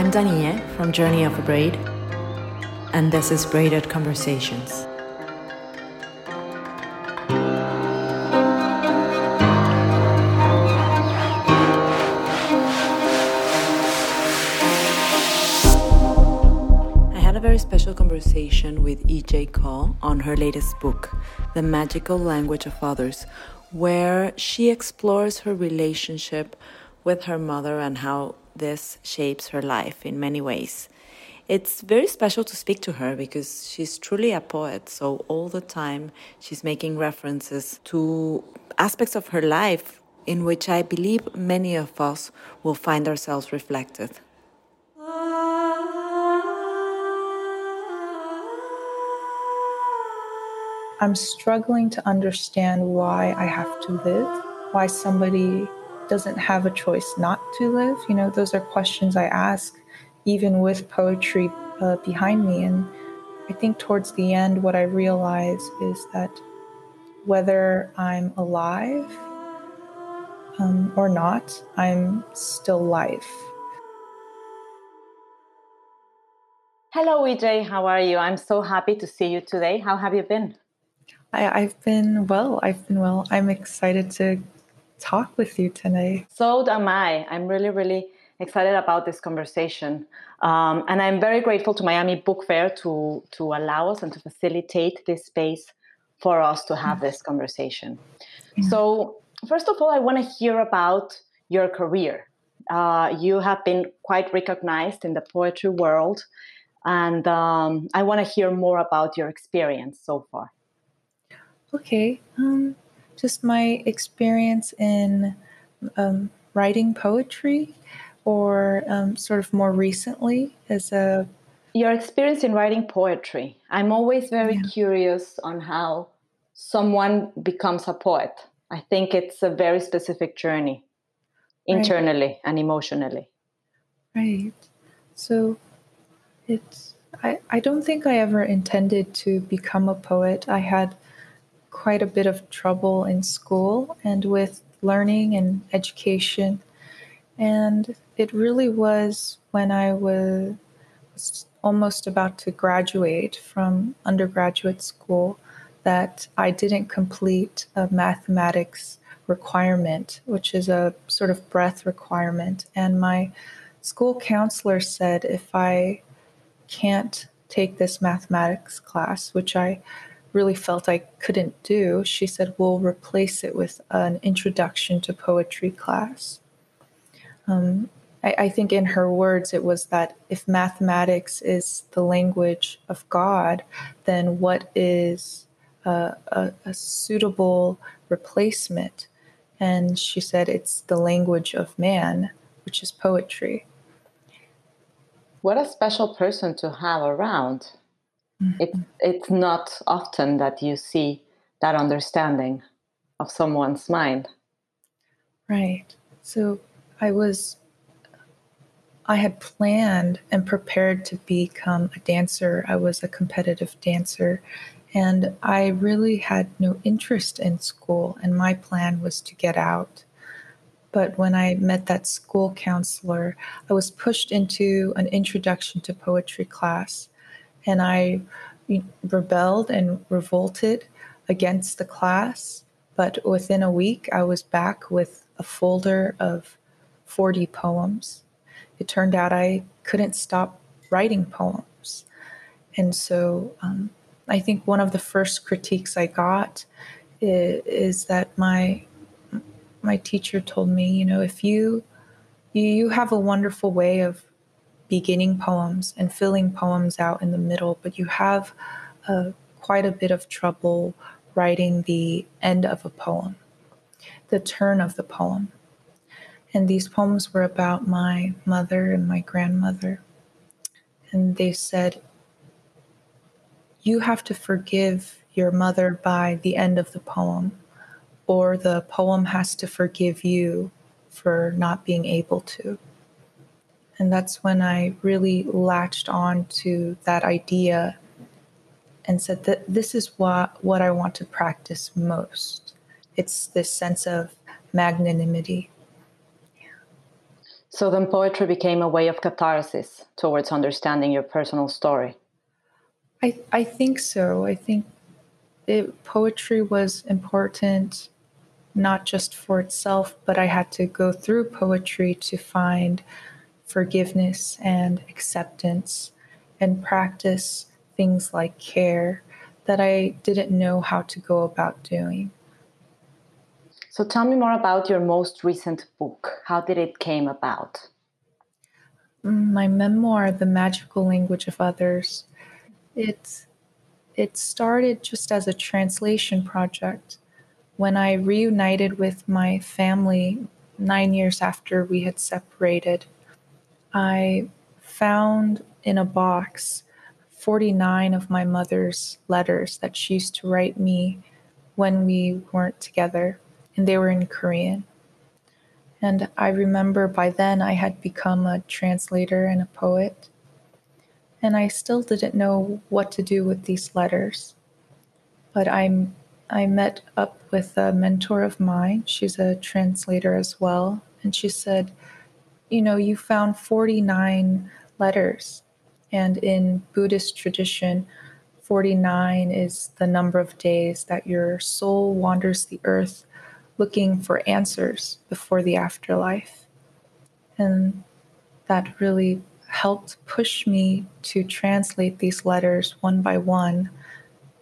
I'm Danielle from Journey of a Braid, and this is Braided Conversations. I had a very special conversation with E.J. Koh on her latest book, The Magical Language of Others, where she explores her relationship with her mother and how this shapes her life in many ways. It's very special to speak to her because she's truly a poet. So, all the time, she's making references to aspects of her life in which I believe many of us will find ourselves reflected. I'm struggling to understand why I have to live, why somebody doesn't have a choice not to live. You know, those are questions I ask, even with poetry uh, behind me. And I think towards the end, what I realize is that whether I'm alive um, or not, I'm still life. Hello, EJ. How are you? I'm so happy to see you today. How have you been? I, I've been well. I've been well. I'm excited to talk with you today. So am I. I'm really, really excited about this conversation. Um, and I'm very grateful to Miami Book Fair to, to allow us and to facilitate this space for us to have this conversation. Yeah. So, first of all, I want to hear about your career. Uh, you have been quite recognized in the poetry world, and um, I want to hear more about your experience so far. Okay. Um, just my experience in um, writing poetry or um, sort of more recently as a your experience in writing poetry. I'm always very yeah. curious on how someone becomes a poet. I think it's a very specific journey internally right. and emotionally. Right. So it's I, I don't think i ever intended to become a poet. I had quite a bit of trouble in school and with learning and education. And it really was when I was almost about to graduate from undergraduate school that I didn't complete a mathematics requirement, which is a sort of breadth requirement. And my school counselor said if I can't take this mathematics class, which I really felt I couldn't do, she said, we'll replace it with an introduction to poetry class. Um, I, I, think in her words, it was that if mathematics is the language of God, then what is a, a, a suitable replacement? And she said it's the language of man, which is poetry. What a special person to have around. It's it's not often that you see that understanding of someone's mind. Right. So I was I had planned and prepared to become a dancer. I was a competitive dancer and I really had no interest in school and my plan was to get out. But when I met that school counselor, I was pushed into an introduction to poetry class and I rebelled and revolted against the class. But within a week, I was back with a folder of 40 poems. It turned out I couldn't stop writing poems. And so um, I think one of the first critiques I got is, is that my my teacher told me, you know, if you you have a wonderful way of beginning poems and filling poems out in the middle, but you have uh, quite a bit of trouble writing the end of a poem, the turn of the poem. And these poems were about my mother and my grandmother. And they said, You have to forgive your mother by the end of the poem, or the poem has to forgive you for not being able to. And that's when I really latched on to that idea and said that this is what, what I want to practice most. It's this sense of magnanimity. So then poetry became a way of catharsis towards understanding your personal story. I, I think so. I think it, poetry was important not just for itself, but I had to go through poetry to find forgiveness and acceptance and practice things like care that I didn't know how to go about doing. So tell me more about your most recent book. How did it came about? My memoir, The Magical Language of Others. It it started just as a translation project when I reunited with my family 9 years after we had separated. I found in a box 49 of my mother's letters that she used to write me when we weren't together, and they were in Korean. And I remember by then I had become a translator and a poet, and I still didn't know what to do with these letters. But I'm I met up with a mentor of mine. She's a translator as well, and she said, "You know, you found 49 letters and in Buddhist tradition, 49 is the number of days that your soul wanders the earth looking for answers before the afterlife. And that really helped push me to translate these letters one by one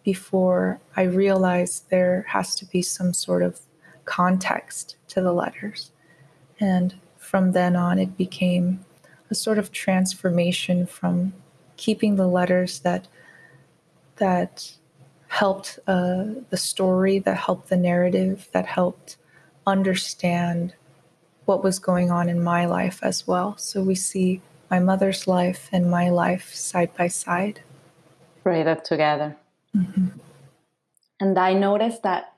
before I realized there has to be some sort of context to the letters. And from then on, it became a sort of transformation from keeping the letters that that helped uh, the story, that helped the narrative, that helped understand what was going on in my life as well. So we see my mother's life and my life side by side. Right up together. Mm-hmm. And I noticed that,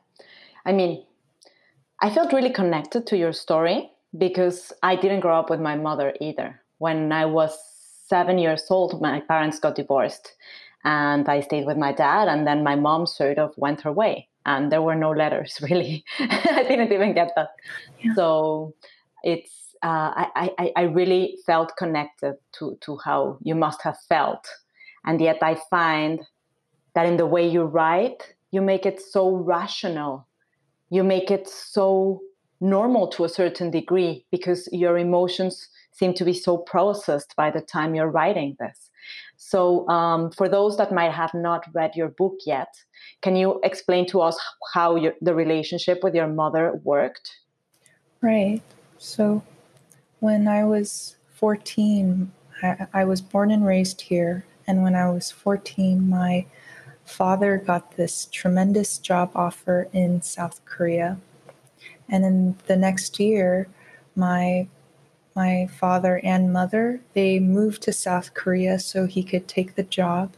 I mean, I felt really connected to your story because I didn't grow up with my mother either when I was seven years old, my parents got divorced and I stayed with my dad. And then my mom sort of went her way, and there were no letters really. I didn't even get that. Yeah. So it's uh, I, I I really felt connected to to how you must have felt, and yet I find that in the way you write, you make it so rational, you make it so normal to a certain degree because your emotions seem to be so processed by the time you're writing this. So, um, for those that might have not read your book yet, can you explain to us how your, the relationship with your mother worked? Right. So, when I was 14, I, I was born and raised here. And when I was 14, my father got this tremendous job offer in South Korea. And in the next year, my my father and mother, they moved to South Korea so he could take the job.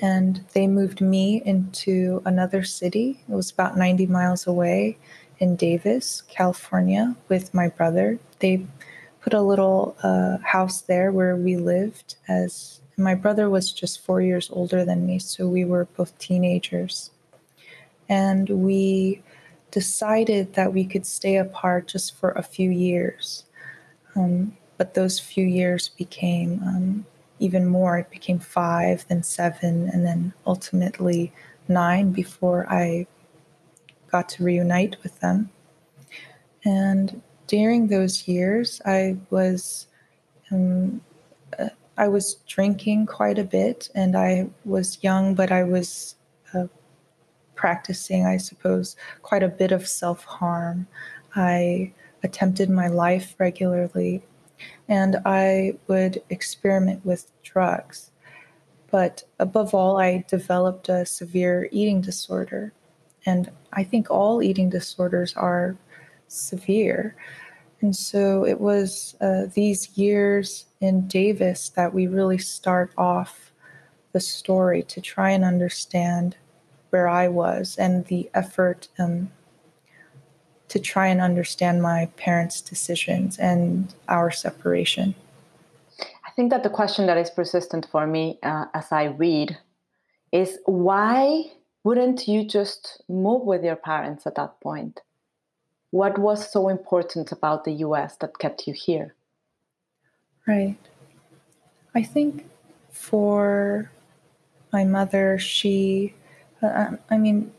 And they moved me into another city. It was about 90 miles away in Davis, California, with my brother. They put a little uh, house there where we lived as my brother was just four years older than me, so we were both teenagers. And we decided that we could stay apart just for a few years. Um, but those few years became um, even more. It became five, then seven, and then ultimately nine before I got to reunite with them. And during those years, I was um, uh, I was drinking quite a bit, and I was young, but I was practicing, I suppose, quite a bit of self harm. I attempted my life regularly, and I would experiment with drugs. But above all, I developed a severe eating disorder. And I think all eating disorders are severe. And so it was uh, these years in Davis that we really start off the story to try and understand where I was and the effort um, to try and understand my parents' decisions and our separation? I think that the question that is persistent for me uh, as I read is why wouldn't you just move with your parents at that point? What was so important about the US that kept you here? Right. I think for my mother, she, uh, I mean,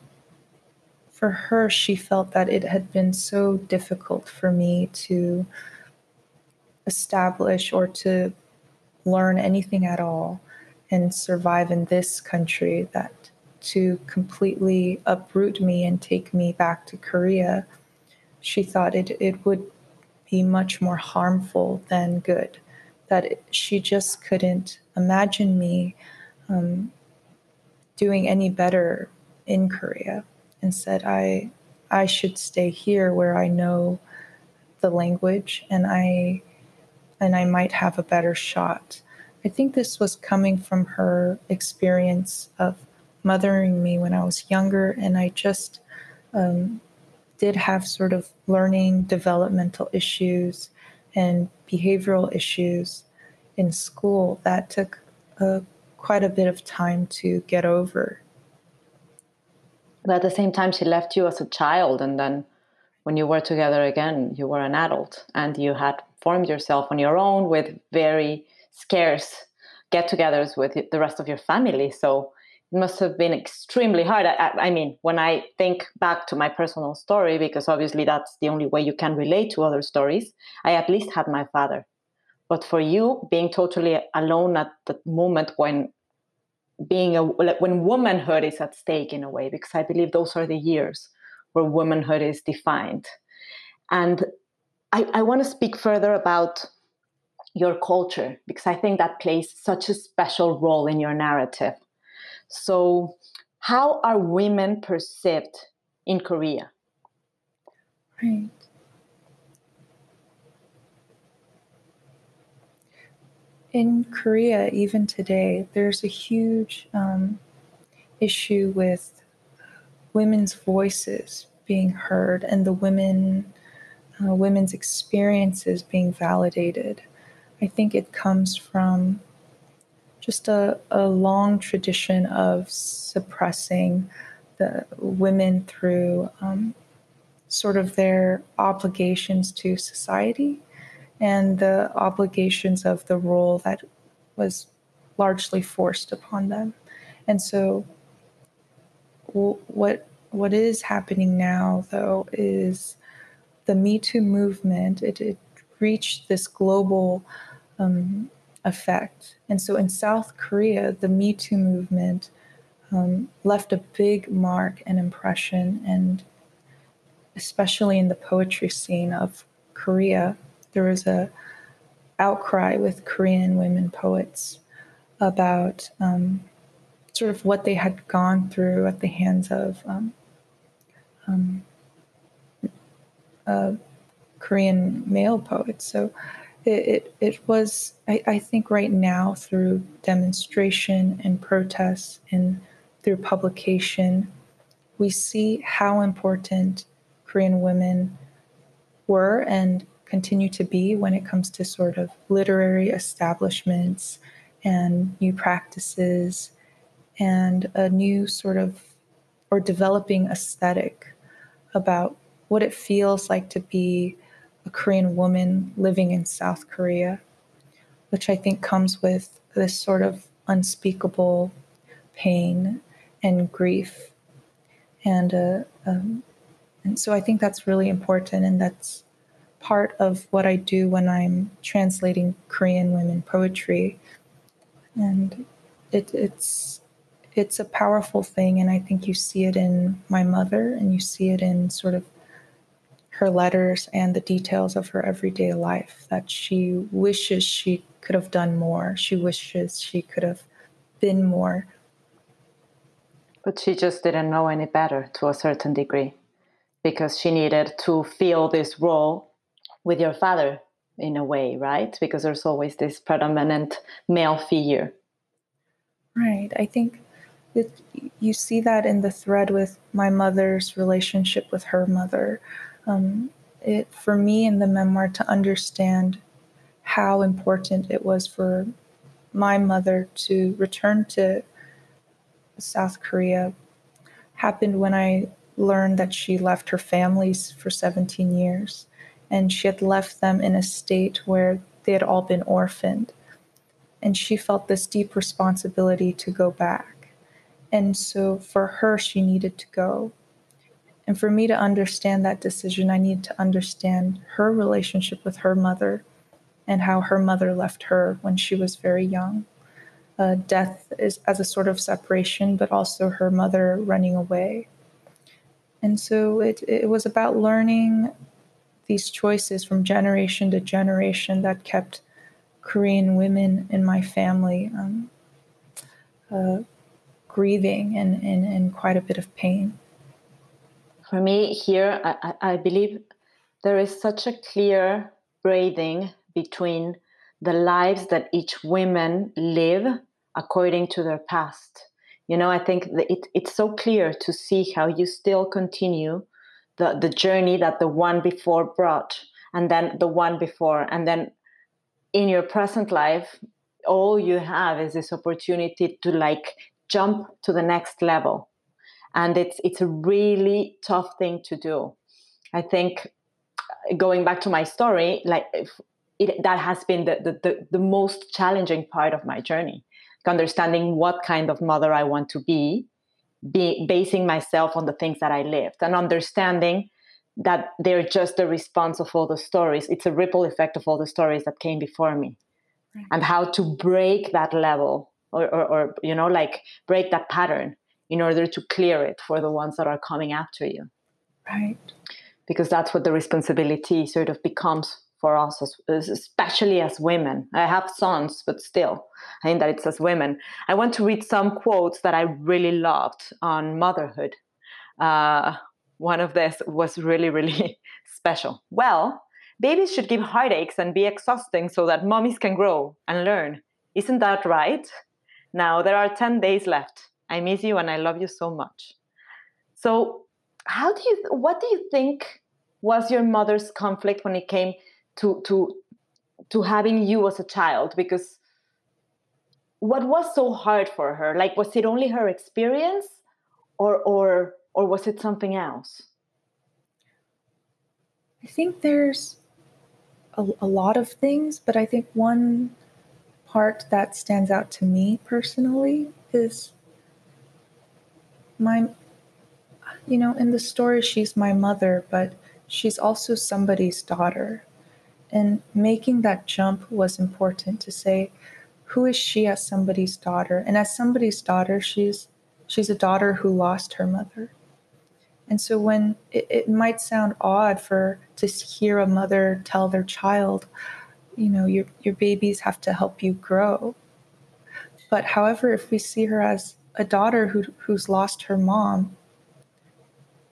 for her, she felt that it had been so difficult for me to establish or to learn anything at all and survive in this country that to completely uproot me and take me back to Korea, she thought it, it would be much more harmful than good. That she just couldn't imagine me um, doing any better in Korea and said I I should stay here where I know the language and I and I might have a better shot. I think this was coming from her experience of mothering me when I was younger, and I just um, did have sort of learning developmental issues and behavioral issues in school that took uh, quite a bit of time to get over. But at the same time, she left you as a child, and then when you were together again, you were an adult and you had formed yourself on your own with very scarce get togethers with the rest of your family. So it must have been extremely hard. I, I, mean, when I think back to my personal story, because obviously that's the only way you can relate to other stories, I at least had my father. But for you, being totally alone at the moment when being a when womanhood is at stake in a way, because I believe those are the years where womanhood is defined. And I, I want to speak further about your culture because I think that plays such a special role in your narrative. So, how are women perceived in Korea? Right. In Korea, even today, there's a huge um, issue with women's voices being heard and the women uh, women's experiences being validated. I think it comes from just a, a long tradition of suppressing the women through um, sort of their obligations to society and the obligations of the role that was largely forced upon them. And so, what what is happening now, though, is the Me Too movement. It, it reached this global um, effect. And so in South Korea, the Me Too movement um, left a big mark and impression, and especially in the poetry scene of Korea, there was a outcry with Korean women poets about um, sort of what they had gone through at the hands of um, um, uh, Korean male poets. So it, it, it was, I, I, think, right now through demonstration and protests and through publication, we see how important Korean women were and continue to be when it comes to sort of literary establishments and new practices and a new sort of or developing aesthetic about what it feels like to be a Korean woman living in South Korea, which I think comes with this sort of unspeakable pain and grief. And, uh, um, and so I think that's really important, and that's part of what I do when I'm translating Korean women poetry. And it, it's it's a powerful thing, and I think you see it in my mother, and you see it in sort of her letters and the details of her everyday life that she wishes she could have done more. She wishes she could have been more. But she just didn't know any better to a certain degree because she needed to feel this role with your father in a way, right? Because there's always this predominant male figure. Right. I think that you see that in the thread with my mother's relationship with her mother, um, it for me in the memoir to understand how important it was for my mother to return to South Korea happened when I learned that she left her families for 17 years and she had left them in a state where they had all been orphaned. And she felt this deep responsibility to go back. And so for her, she needed to go. And for me to understand that decision, I need to understand her relationship with her mother and how her mother left her when she was very young. Uh, death is as a sort of separation, but also her mother running away. And so it, it was about learning these choices from generation to generation that kept Korean women in my family um, uh, grieving and, and quite a bit of pain. For me, here, I, I believe there is such a clear braiding between the lives that each woman live according to their past. You know, I think it, it's so clear to see how you still continue the, the journey that the one before brought, and then the one before, and then in your present life, all you have is this opportunity to like jump to the next level. And it's it's a really tough thing to do. I think uh, going back to my story, like it, that has been the, the, the, the most challenging part of my journey understanding what kind of mother i want to be, be basing myself on the things that i lived and understanding that they're just the response of all the stories. It's a ripple effect of all the stories that came before me. Right. and how to break that level or, or, or you know like break that pattern in order to clear it for the ones that are coming after you. Right. Because that's what the responsibility sort of becomes for us, especially as women. I have sons, but still, I think that it's as women. I want to read some quotes that I really loved on motherhood. Uh, one of this was really, really special. Well, babies should give heartaches and be exhausting so that mommies can grow and learn. Isn't that right? Now, there are 10 days left. I miss you and I love you so much. So, how do you, what do you think was your mother's conflict when it came to to to having you as a child because what was so hard for her like was it only her experience or or or was it something else? I think there's a, a lot of things but i think one part that stands out to me personally is my you know in the story she's my mother but she's also somebody's daughter and making that jump was important to say, who is she as somebody's daughter? And as somebody's daughter, she's she's a daughter who lost her mother. And so when it, it might sound odd for to hear a mother tell their child, you know, your your babies have to help you grow. But however, if we see her as a daughter who, who's lost her mom,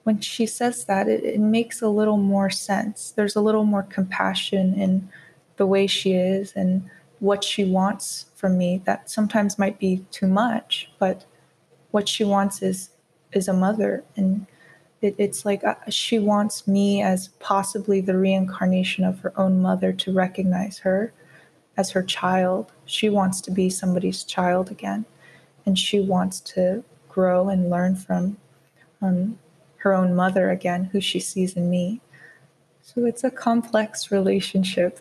when she says that, it, it makes a little more sense. There's a little more compassion in the way she is and what she wants from me that sometimes might be too much, but what she wants is is a mother and it, it's like uh, she wants me as possibly the reincarnation of her own mother to recognize her as her child. She wants to be somebody's child again, and she wants to grow and learn from um, her own mother again, who she sees in me. So it's a complex relationship.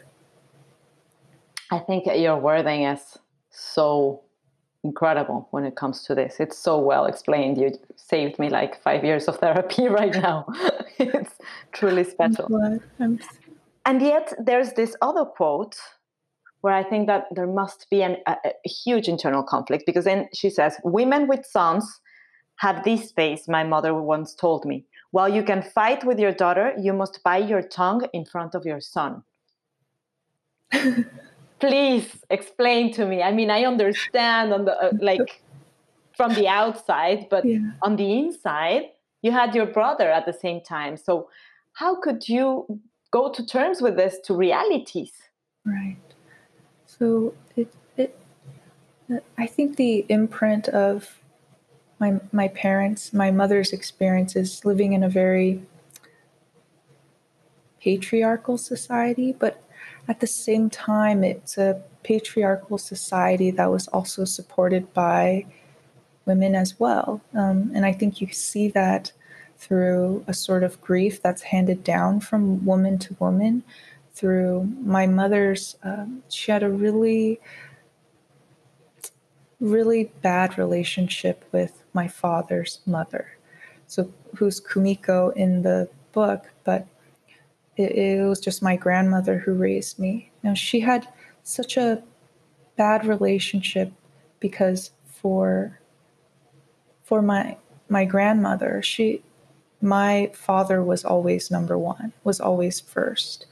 I think your wording is so incredible when it comes to this. It's so well explained. You saved me like five years of therapy right now. it's truly special. And yet, there's this other quote where I think that there must be an, a, a huge internal conflict because then she says, Women with sons have this space, my mother once told me. While you can fight with your daughter, you must bite your tongue in front of your son. Please explain to me. I mean, I understand on the uh, like from the outside, but yeah. on the inside, you had your brother at the same time. So, how could you go to terms with this to realities? Right. So it it I think the imprint of my my parents, my mother's experiences living in a very patriarchal society, but at the same time, it's a patriarchal society that was also supported by women as well. Um, and I think you see that through a sort of grief that's handed down from woman to woman through my mother's. Um, she had a really, really bad relationship with my father's mother, so who's Kumiko in the book, but it, it was just my grandmother who raised me. Now she had such a bad relationship because for for my my grandmother, she my father was always number one, was always first.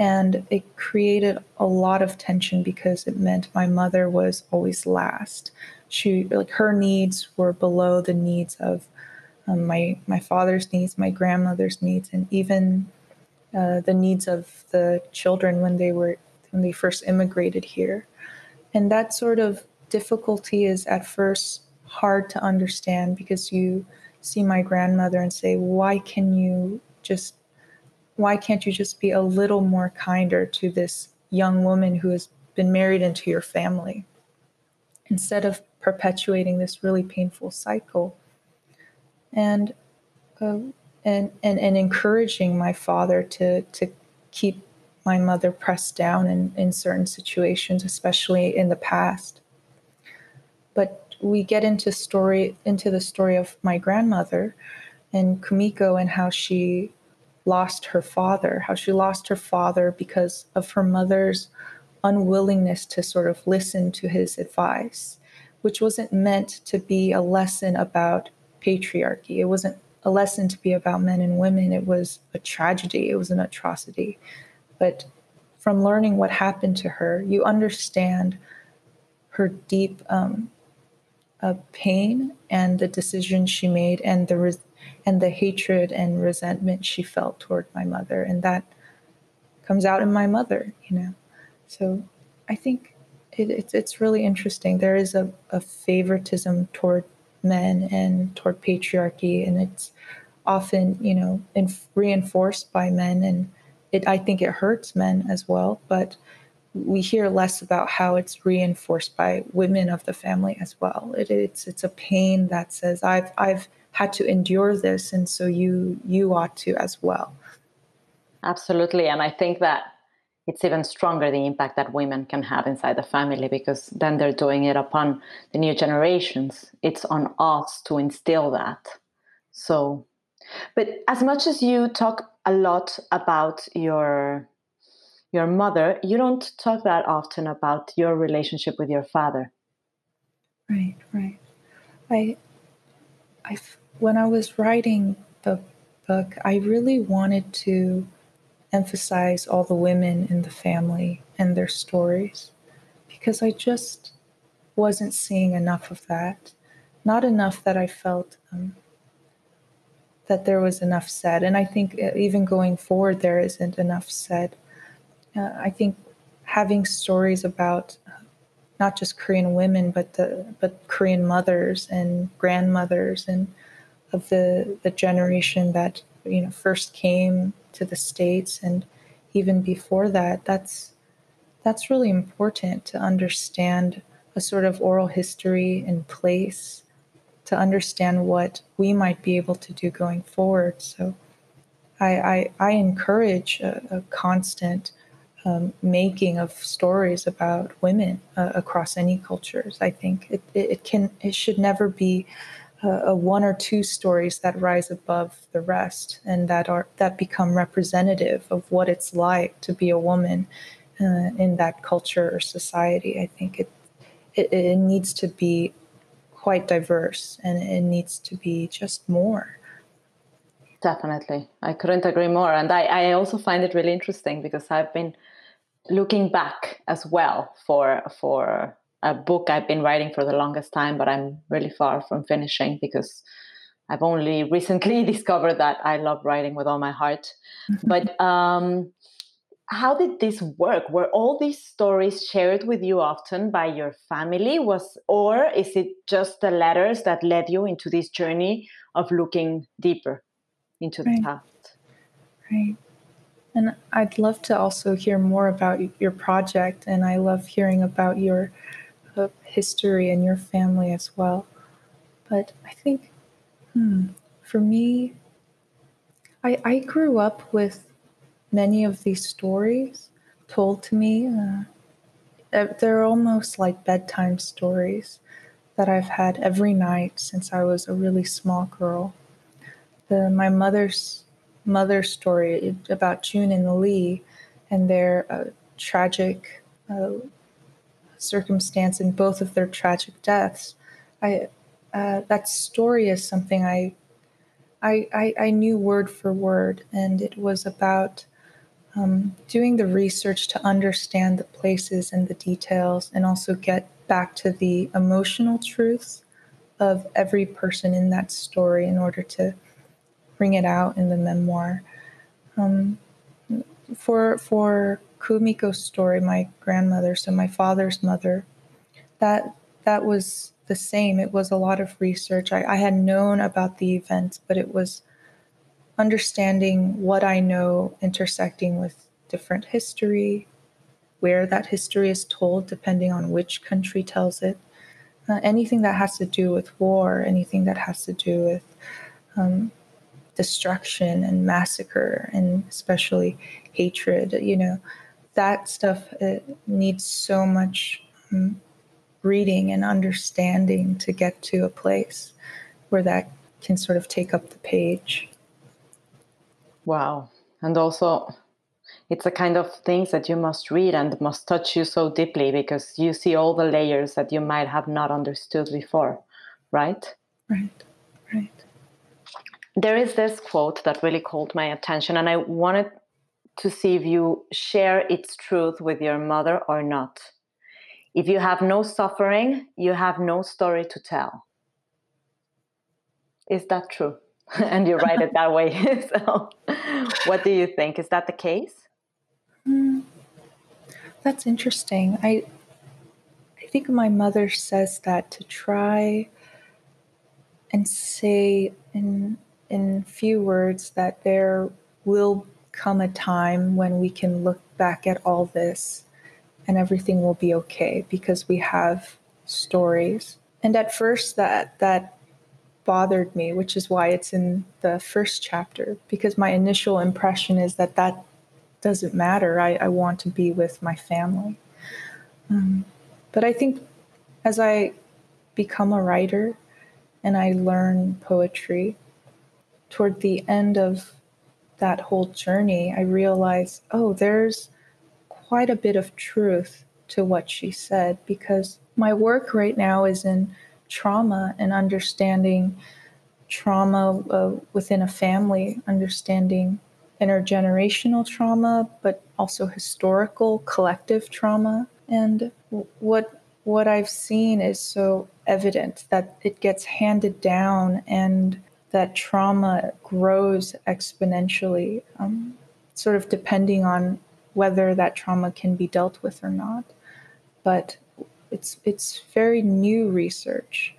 And it created a lot of tension because it meant my mother was always last. She like her needs were below the needs of um, my my father's needs, my grandmother's needs, and even uh, the needs of the children when they were when they first immigrated here. And that sort of difficulty is at first hard to understand because you see my grandmother and say, why can you just, why can't you just be a little more kinder to this young woman who has been married into your family? Instead of perpetuating this really painful cycle. And, uh, and, and, and encouraging my father to, to keep my mother pressed down in, in certain situations, especially in the past. But we get into story into the story of my grandmother and Kumiko and how she lost her father, how she lost her father because of her mother's unwillingness to sort of listen to his advice, which wasn't meant to be a lesson about patriarchy. It wasn't a lesson to be about men and women. It was a tragedy, it was an atrocity. But from learning what happened to her, you understand her deep um, of pain and the decisions she made and the res- and the hatred and resentment she felt toward my mother and that comes out in my mother you know so i think it, it's, it's really interesting there is a, a favoritism toward men and toward patriarchy and it's often you know inf- reinforced by men and it i think it hurts men as well but we hear less about how it's reinforced by women of the family as well. It, it's it's a pain that says I've I've had to endure this, and so you you ought to as well. Absolutely, and I think that it's even stronger the impact that women can have inside the family because then they're doing it upon the new generations. It's on us to instill that. So, but as much as you talk a lot about your your mother, you don't talk that often about your relationship with your father. Right, right. I, I, when I was writing the book, I really wanted to emphasize all the women in the family and their stories because I just wasn't seeing enough of that. Not enough that I felt um, that there was enough said. And I think uh, even going forward, there isn't enough said uh, I think having stories about uh, not just Korean women, but the but Korean mothers and grandmothers and of the the generation that you know first came to the states and even before that. That's that's really important to understand a sort of oral history in place to understand what we might be able to do going forward. So I, I, I encourage a, a constant um, making of stories about women uh, across any cultures. I think it, it, can it should never be a one or two stories that rise above the rest and that are that become representative of what it's like to be a woman uh, in that culture or society. I think it, it it needs to be quite diverse and it needs to be just more. Definitely. I couldn't agree more. And I, I also find it really interesting because I've been looking back as well for for a book I've been writing for the longest time, but I'm really far from finishing because I've only recently discovered that I love writing with all my heart. But um, how did this work? Were all these stories shared with you often by your family? Was or is it just the letters that led you into this journey of looking deeper into the past? Right. And I'd love to also hear more about your project, and I love hearing about your uh, history and your family as well. But I think, hmm, for me, I, I grew up with many of these stories told to me, uh, they're almost like bedtime stories that I've had every night since I was a really small girl. The, my mother's mother's story about June and Lee and their uh, tragic uh, circumstance in both of their tragic deaths. I uh, that story is something I, I, I I knew word for word, and it was about um, doing the research to understand the places and the details, and also get back to the emotional truths of every person in that story in order to bring it out in the memoir. Um, for for Kumiko's story, my grandmother, so my father's mother, that that was the same. It was a lot of research. I, I had known about the events, but it was understanding what I know intersecting with different history, where that history is told, depending on which country tells it. Uh, anything that has to do with war, anything that has to do with um, destruction and massacre, and especially hatred, you know, that stuff needs so much um, reading and understanding to get to a place where that can sort of take up the page. Wow. And also, it's a kind of things that you must read and must touch you so deeply because you see all the layers that you might have not understood before, right? Right, right. There is this quote that really caught my attention, and I wanted to see if you share its truth with your mother or not. If you have no suffering, you have no story to tell. Is that true? and you write it that way. so, what do you think? Is that the case? Mm, that's interesting. I I think my mother says that to try and say in in few words that there will come a time when we can look back at all this and everything will be okay because we have stories. And at first that that bothered me, which is why it's in the first chapter, because my initial impression is that that doesn't matter. I, I want to be with my family. Um, but I think as I become a writer and I learn poetry, toward the end of that whole journey, I realize, oh, there's quite a bit of truth to what she said because my work right now is in trauma and understanding trauma uh, within a family, understanding intergenerational trauma, but also historical collective trauma. And what what I've seen is so evident that it gets handed down and that trauma grows exponentially, um, sort of depending on whether that trauma can be dealt with or not. But it's it's very new research,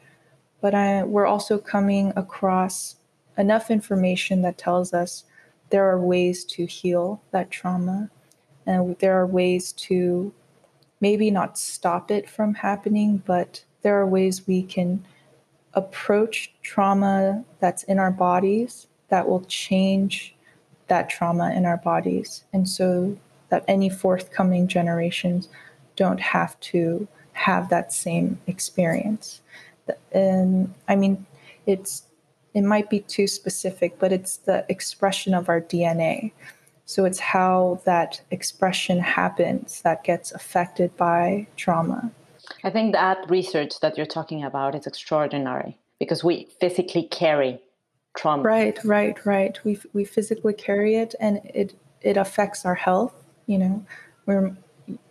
but I, we're also coming across enough information that tells us there are ways to heal that trauma, and there are ways to maybe not stop it from happening, but there are ways we can approach trauma that's in our bodies that will change that trauma in our bodies, and so that any forthcoming generations don't have to have that same experience. And I mean, it's it might be too specific, but it's the expression of our DNA. So it's how that expression happens that gets affected by trauma. I think that research that you're talking about is extraordinary because we physically carry trauma. Right, right, right. We we physically carry it, and it it affects our health. You know, we're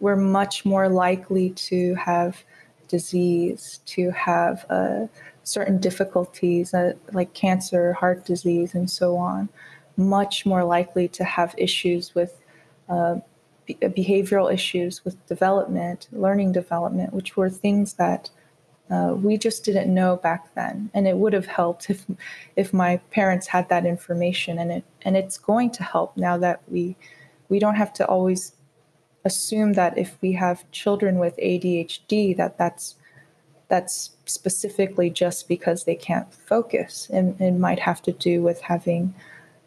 we're much more likely to have disease, to have uh, certain difficulties uh, like cancer, heart disease, and so on, much more likely to have issues with uh, be- behavioral issues with development, learning development, which were things that uh, we just didn't know back then, and it would have helped if if my parents had that information, and it and it's going to help now that we we don't have to always assume that if we have children with ADHD, that that's that's specifically just because they can't focus, and it might have to do with having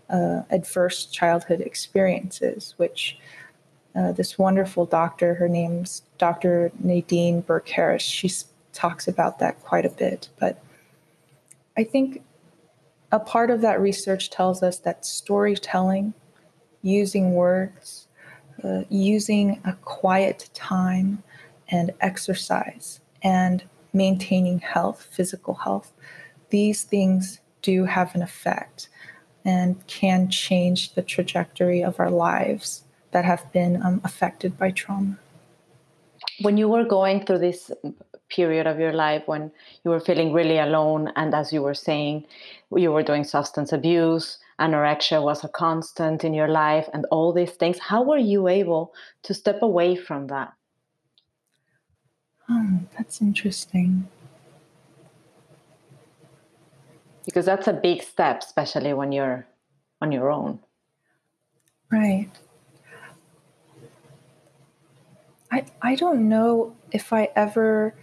uh, adverse childhood experiences, which uh, this wonderful doctor, her name's Dr. Nadine Burke Harris, she talks about that quite a bit. But I think a part of that research tells us that storytelling, using words, uh, using a quiet time and exercise, and maintaining health, physical health, these things do have an effect and can change the trajectory of our lives that have been um, affected by trauma. When you were going through this period of your life when you were feeling really alone, and as you were saying, you were doing substance abuse, anorexia was a constant in your life, and all these things, how were you able to step away from that? Oh, that's interesting. Because that's a big step, especially when you're on your own. Right. I, I don't know if I ever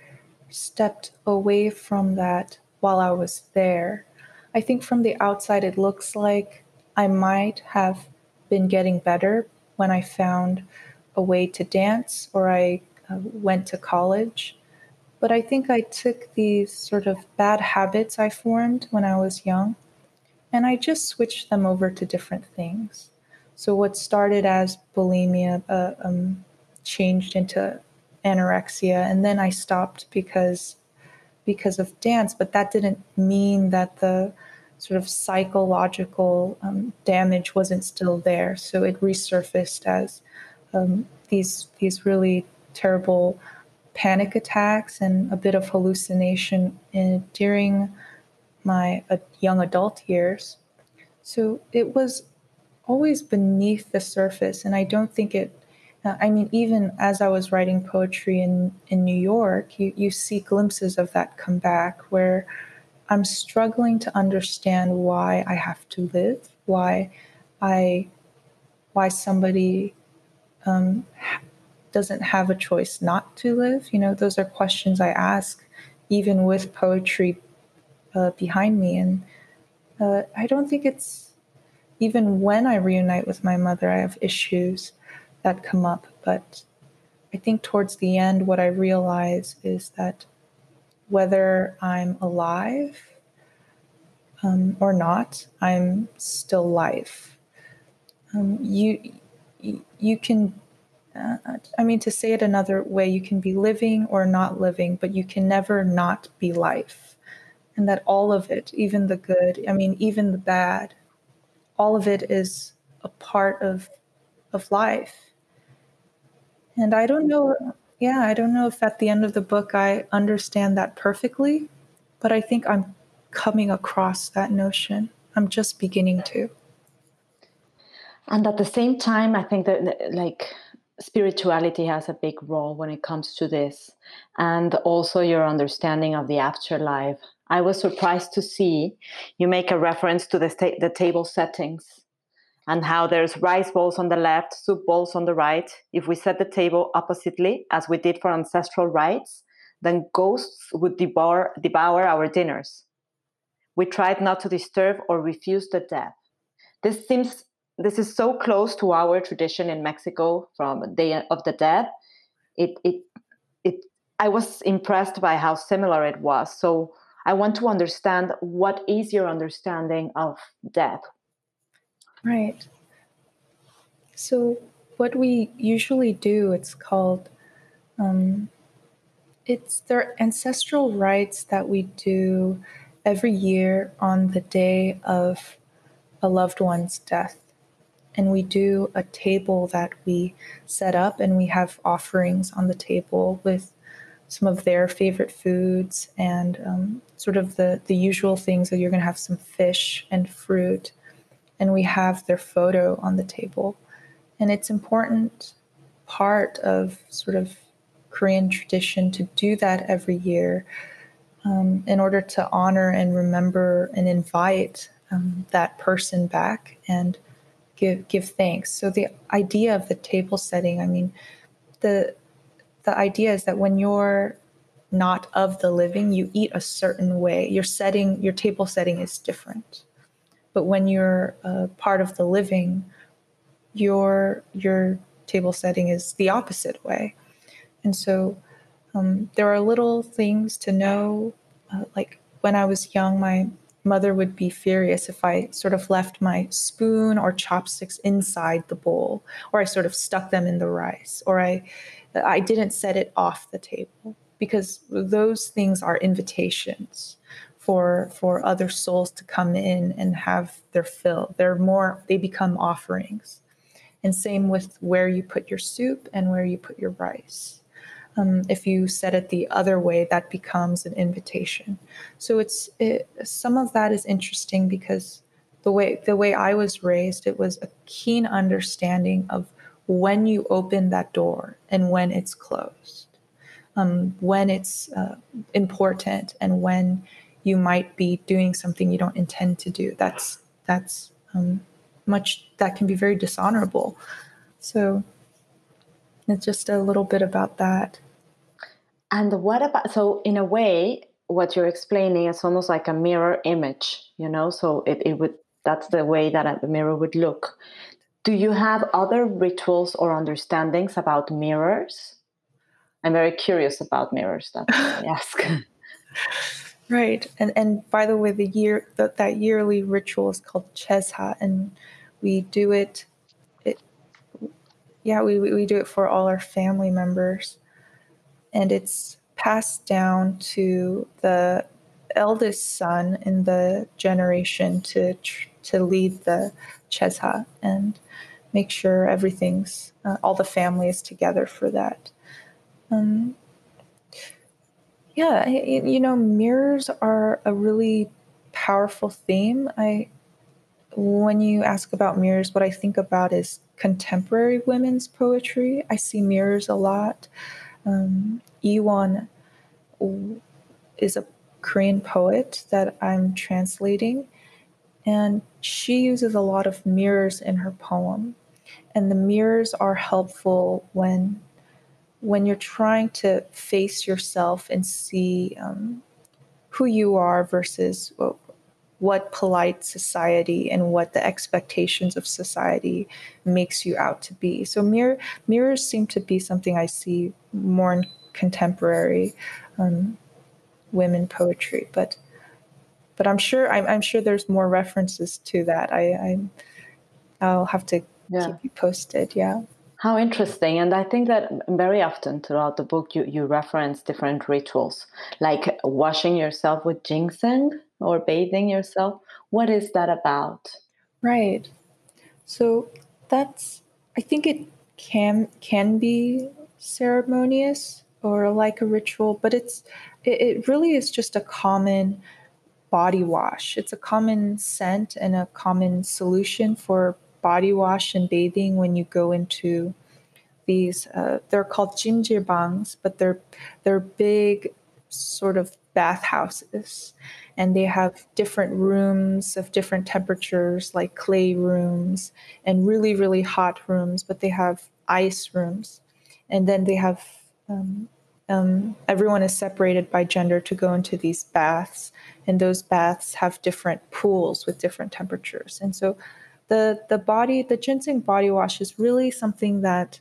stepped away from that while I was there. I think from the outside, it looks like I might have been getting better when I found a way to dance or I uh, went to college. But I think I took these sort of bad habits I formed when I was young and I just switched them over to different things. So, what started as bulimia uh, um, changed into anorexia, and then I stopped because because of dance. But that didn't mean that the sort of psychological um, damage wasn't still there. So it resurfaced as um, these these really terrible panic attacks and a bit of hallucination in, during my uh, young adult years. So it was always beneath the surface, and I don't think it. Uh, I mean, even as I was writing poetry in in New York, you you see glimpses of that come back where I'm struggling to understand why I have to live, why I why somebody um, doesn't have a choice not to live. You know, those are questions I ask even with poetry uh, behind me. And uh, I don't think it's even when I reunite with my mother, I have issues that come up. But I think towards the end, what I realize is that whether I'm alive um, or not, I'm still life. Um, you you can uh, I mean, to say it another way, you can be living or not living, but you can never not be life. And that all of it, even the good, I mean, even the bad, all of it is a part of of life. And I don't know, yeah, I don't know if at the end of the book I understand that perfectly, but I think I'm coming across that notion. I'm just beginning to. And at the same time, I think that like spirituality has a big role when it comes to this and also your understanding of the afterlife i was surprised to see you make a reference to the, sta- the table settings and how there's rice bowls on the left soup bowls on the right if we set the table oppositely as we did for ancestral rites then ghosts would devour, devour our dinners we tried not to disturb or refuse the dead this seems this is so close to our tradition in Mexico from Day of the Dead. It it it I was impressed by how similar it was. So I want to understand what is your understanding of death. Right. So what we usually do, it's called um, it's their ancestral rites that we do every year on the day of a loved one's death and we do a table that we set up and we have offerings on the table with some of their favorite foods and um, sort of the, the usual things that you're going to have some fish and fruit and we have their photo on the table and it's important part of sort of korean tradition to do that every year um, in order to honor and remember and invite um, that person back and give give thanks. So the idea of the table setting, I mean, the the idea is that when you're not of the living, you eat a certain way. Your setting, your table setting is different. But when you're a part of the living, your your table setting is the opposite way. And so um, there are little things to know. Uh, like when I was young, my mother would be furious if I sort of left my spoon or chopsticks inside the bowl, or I sort of stuck them in the rice, or I I didn't set it off the table because those things are invitations for for other souls to come in and have their fill. They're more they become offerings. And same with where you put your soup and where you put your rice. Um, if you set it the other way, that becomes an invitation. So it's it, some of that is interesting because the way the way I was raised, it was a keen understanding of when you open that door and when it's closed, um, when it's uh, important and when you might be doing something you don't intend to do. That's that's um, much that can be very dishonorable. So it's just a little bit about that. And what about so in a way, what you're explaining is almost like a mirror image, you know? So it, it would that's the way that a mirror would look. Do you have other rituals or understandings about mirrors? I'm very curious about mirrors. That I ask. right, and and by the way, the year that that yearly ritual is called Chesha, and we do it it yeah we, we do it for all our family members. And it's passed down to the eldest son in the generation to to lead the chesha and make sure everything's uh, all the family is together for that. Um, yeah you know mirrors are a really powerful theme i when you ask about mirrors, what I think about is contemporary women's poetry. I see mirrors a lot. Um, is a Korean poet that I'm translating, and she uses a lot of mirrors in her poem. And the mirrors are helpful when when you're trying to face yourself and see um, who you are versus what polite society and what the expectations of society makes you out to be. So mirror, mirrors seem to be something I see more in contemporary um, women poetry, but but I'm sure I'm, I'm, sure there's more references to that. I, I will have to yeah. keep you posted. Yeah. How interesting. And I think that very often throughout the book, you, you reference different rituals, like washing yourself with ginseng or bathing yourself. What is that about? Right. So that's, I think it can can be ceremonious or like a ritual, but it's it, it really is just a common body wash. It's a common scent and a common solution for body wash and bathing when you go into these uh, they're called jjimjeongs, but they're they're big sort of bathhouses. And they have different rooms of different temperatures like clay rooms and really really hot rooms but they have ice rooms. And then they have um, um, everyone is separated by gender to go into these baths. And those baths have different pools with different temperatures. And so the the body the ginseng body wash is really something that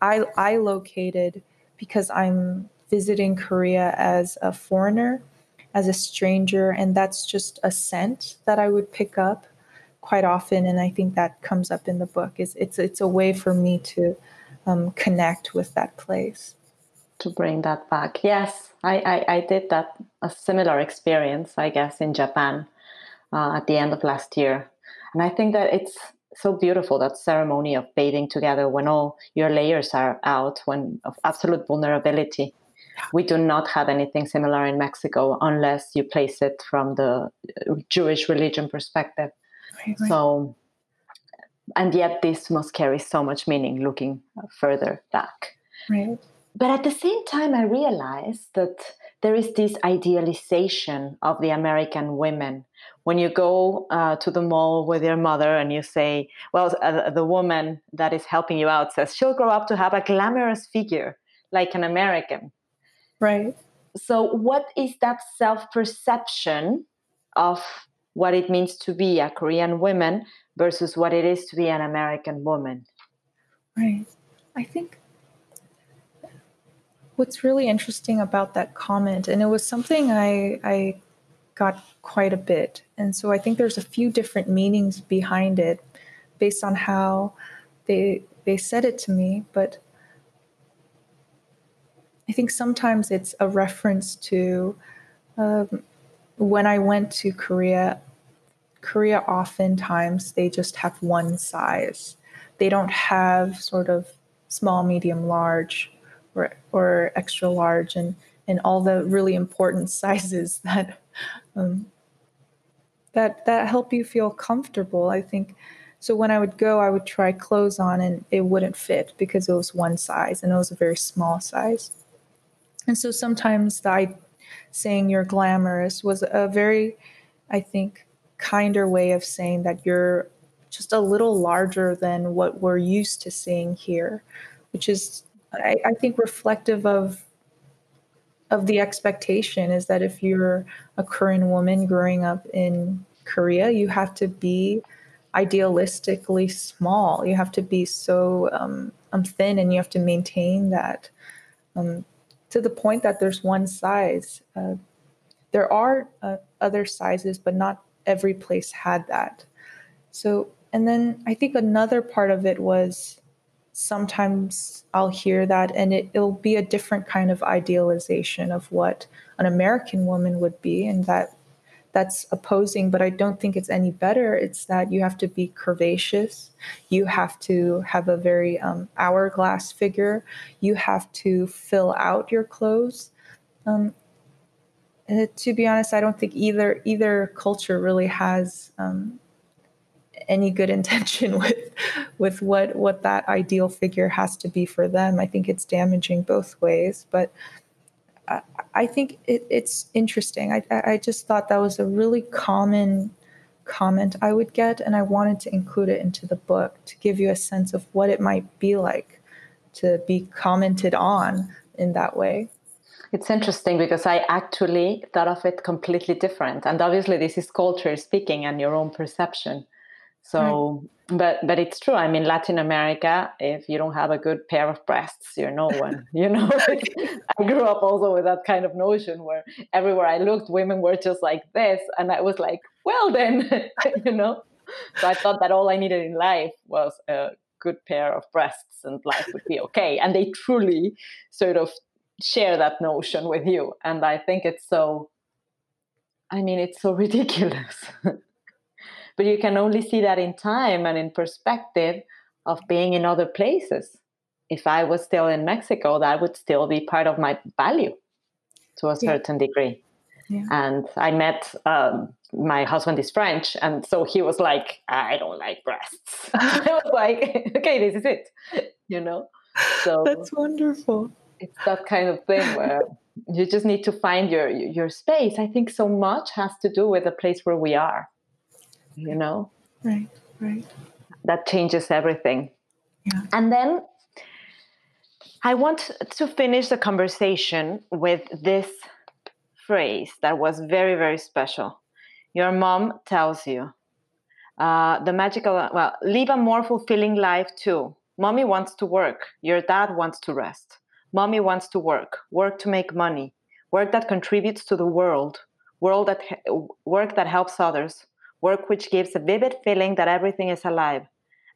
I I located because I'm visiting Korea as a foreigner, as a stranger, and that's just a scent that I would pick up quite often, and I think that comes up in the book. Is it's it's a way for me to um, connect with that place. To bring that back, yes, I, I, I did that a similar experience, I guess, in Japan uh, at the end of last year and I think that it's so beautiful that ceremony of bathing together when all your layers are out, when of absolute vulnerability. We do not have anything similar in Mexico unless you place it from the uh, Jewish religion perspective. Right, right. So, and yet this must carry so much meaning looking further back. Right. But at the same time, I realized that there is this idealization of the American women. When you go uh, to the mall with your mother and you say, well, uh, the woman that is helping you out says she'll grow up to have a glamorous figure like an American. Right. So, what is that self perception of what it means to be a Korean woman versus what it is to be an American woman. Right. I think what's really interesting about that comment, and it was something I, I got quite a bit. And so I think there's a few different meanings behind it based on how they they said it to me, but I think sometimes it's a reference to um, when I went to Korea. Korea oftentimes they just have one size. They don't have sort of small, medium, large, or or extra large, and and all the really important sizes that um, that that help you feel comfortable. I think so. When I would go, I would try clothes on, and it wouldn't fit because it was one size, and it was a very small size. And so sometimes the saying you're glamorous was a very, I think, kinder way of saying that you're just a little larger than what we're used to seeing here, which is, I, I think, reflective of of the expectation is that if you're a Korean woman growing up in Korea, you have to be idealistically small. You have to be so um, um, thin, and you have to maintain that um, to the point that there's one size. Uh, there are uh, other sizes, but not every place had that. So, and then I think another part of it was sometimes I'll hear that and it, will be a different kind of idealization of what an American woman would be, and that that's opposing, but I don't think it's any better. It's that you have to be curvaceous, you have to have a very um, hourglass figure, you have to fill out your clothes. Um, to be honest, I don't think either either culture really has um, any good intention with with what what that ideal figure has to be for them. I think it's damaging both ways, but I, I think it, it's interesting. I, I just thought that was a really common comment I would get, and I wanted to include it into the book to give you a sense of what it might be like to be commented on in that way. It's interesting because I actually thought of it completely different. And obviously, this is culture speaking and your own perception. So, right. but but it's true. I mean, Latin America, if you don't have a good pair of breasts, you're no one. you know, I grew up also with that kind of notion where everywhere I looked, women were just like this, and I was like, well, then, you know. So I thought that all I needed in life was a good pair of breasts, and life would be okay. And they truly sort of share that notion with you, and I think it's so. I mean, it's so ridiculous but you can only see that in time and in perspective of being in other places. If i was still in mexico that would still be part of my value to a certain yeah. degree. Yeah. and i met um, my husband is french and so he was like i don't like breasts. I was like okay this is it you know? So that's wonderful. it's that kind of thing where you just need to find your your space. I think so much has to do with the place where we are you know? Right right. That changes everything. Yeah. And then i want to finish the conversation with this phrase that was very very special. Your mom tells you uh, the magical well live a more fulfilling life too. Mommy wants to work. Your dad wants to rest. Mommy wants to work. Work to make money. Work that contributes to the world. World that work that helps others work which gives a vivid feeling that everything is alive.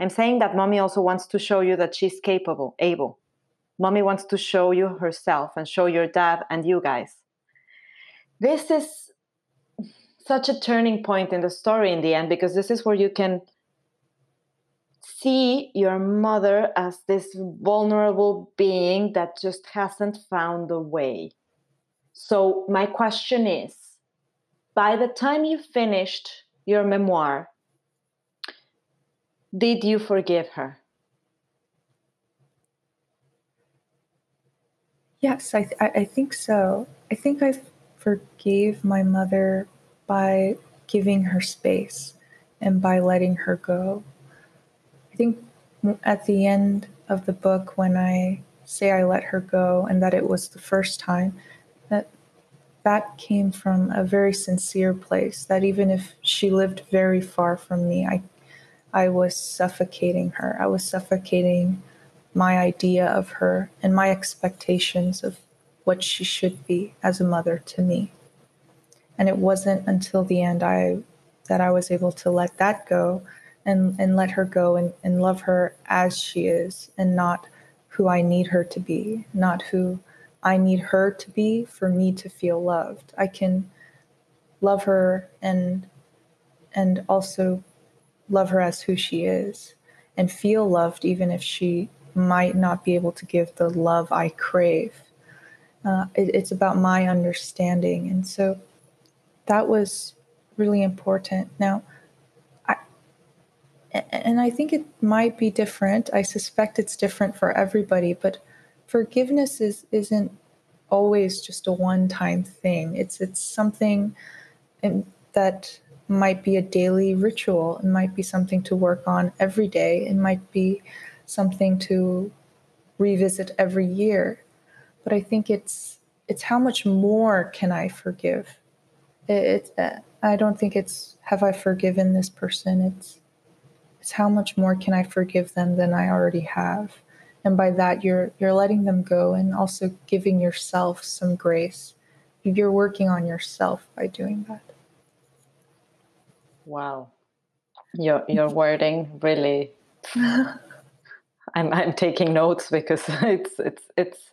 I'm saying that mommy also wants to show you that she's capable, able. Mommy wants to show you herself and show your dad and you guys. This is such a turning point in the story in the end because this is where you can see your mother as this vulnerable being that just hasn't found a way. So, my question is by the time you finished your memoir, did you forgive her? Yes, I, th- I think so. I think I forgave my mother by giving her space and by letting her go. I think at the end of the book, when I say I let her go and that it was the first time, that came from a very sincere place that even if she lived very far from me, I I was suffocating her. I was suffocating my idea of her and my expectations of what she should be as a mother to me. And it wasn't until the end I that I was able to let that go and, and let her go and, and love her as she is and not who I need her to be, not who I need her to be for me to feel loved. I can love her and and also love her as who she is and feel loved even if she might not be able to give the love I crave. Uh, it, it's about my understanding. And so that was really important. Now, I, and I think it might be different. I suspect it's different for everybody, but forgiveness is, isn't always just a one time thing. It's, it's something that might be a daily ritual. It might be something to work on every day. It might be something to revisit every year. But I think it's it's how much more can I forgive? It, it I don't think it's have I forgiven this person. It's it's how much more can I forgive them than I already have. And by that you're you're letting them go and also giving yourself some grace. You're working on yourself by doing that. Wow. Your your wording really I'm I'm taking notes because it's it's it's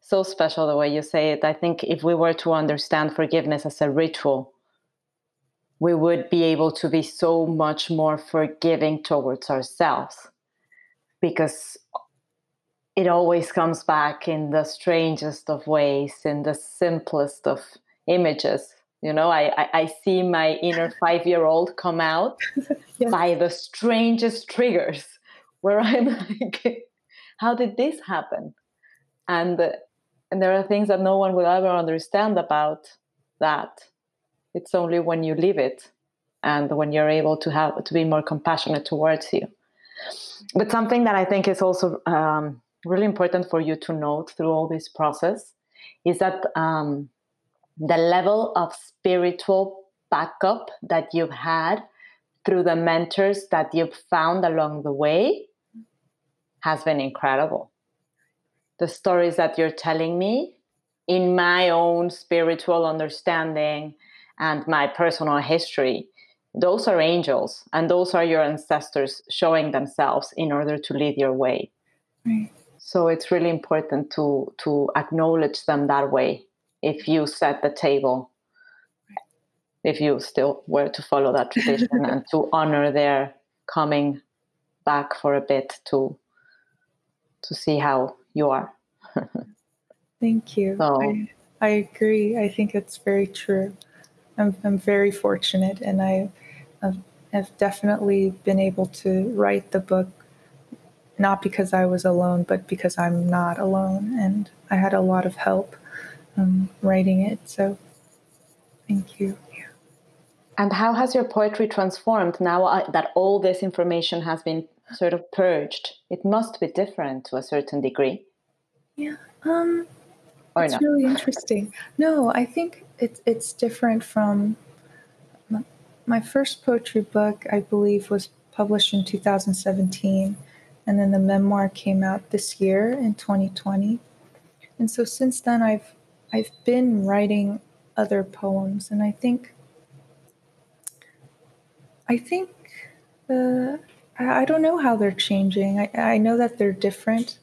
so special the way you say it. I think if we were to understand forgiveness as a ritual, we would be able to be so much more forgiving towards ourselves because it always comes back in the strangest of ways, in the simplest of images. You know i i, I see my inner five year old come out yes. by the strangest triggers where i'm like how did this happen? And and there are things that no one will ever understand about that. It's only when you live it and when you're able to have to be more compassionate towards you. But something that i think is also um, really important for you to note through all this process is that um, the level of spiritual backup that you've had through the mentors that you've found along the way has been incredible. The stories that you're telling me in my own spiritual understanding and my personal history, those are angels and those are your ancestors showing themselves in order to lead your way. Right. So it's really important to to acknowledge them that way if you set the table. If you still were to follow that tradition and to honor their coming back for a bit to to see how you are. Thank you. So, I, I agree. I think it's very true. I'm, I'm very fortunate and i have, have definitely been able to write the book not because i was alone but because i'm not alone and i had a lot of help um, writing it. So thank you. Yeah. And how has your poetry transformed now uh, that all this information has been sort of purged? It must be different to a certain degree. Yeah. Um, or it's really interesting. No, I think it's it's different from my, my first poetry book. I believe was published in 2017, and then the memoir came out this year in 2020. And so since then, I've I've been writing other poems, and I think I think uh, I don't know how they're changing. I, I know that they're different,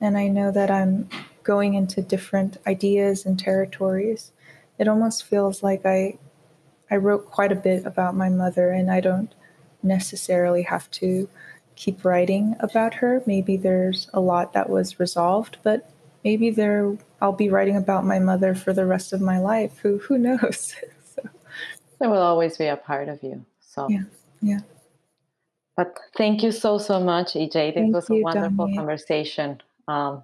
and I know that I'm going into different ideas and territories. It almost feels like I I wrote quite a bit about my mother, and I don't necessarily have to keep writing about her. Maybe there's a lot that was resolved, but maybe there I'll be writing about my mother for the rest of my life. Who who knows? so. There will always be a part of you. So yeah, yeah. But thank you so so much, EJ. This thank was a wonderful conversation. Um,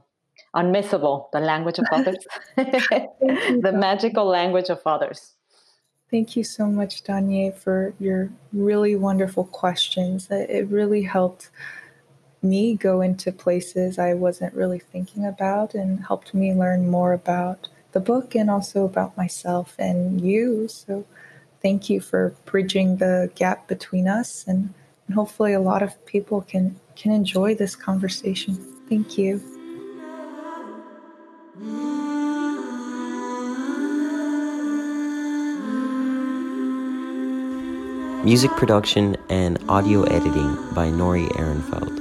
unmissable, the language of others, the magical language of others. Thank you so much, Danye, for your really wonderful questions. It really helped me go into places I wasn't really thinking about and helped me learn more about the book and also about myself and you. So thank you for bridging the gap between us and, and hopefully a lot of people can can enjoy this conversation. Thank you. Music production and audio editing by Nori Ehrenfeld.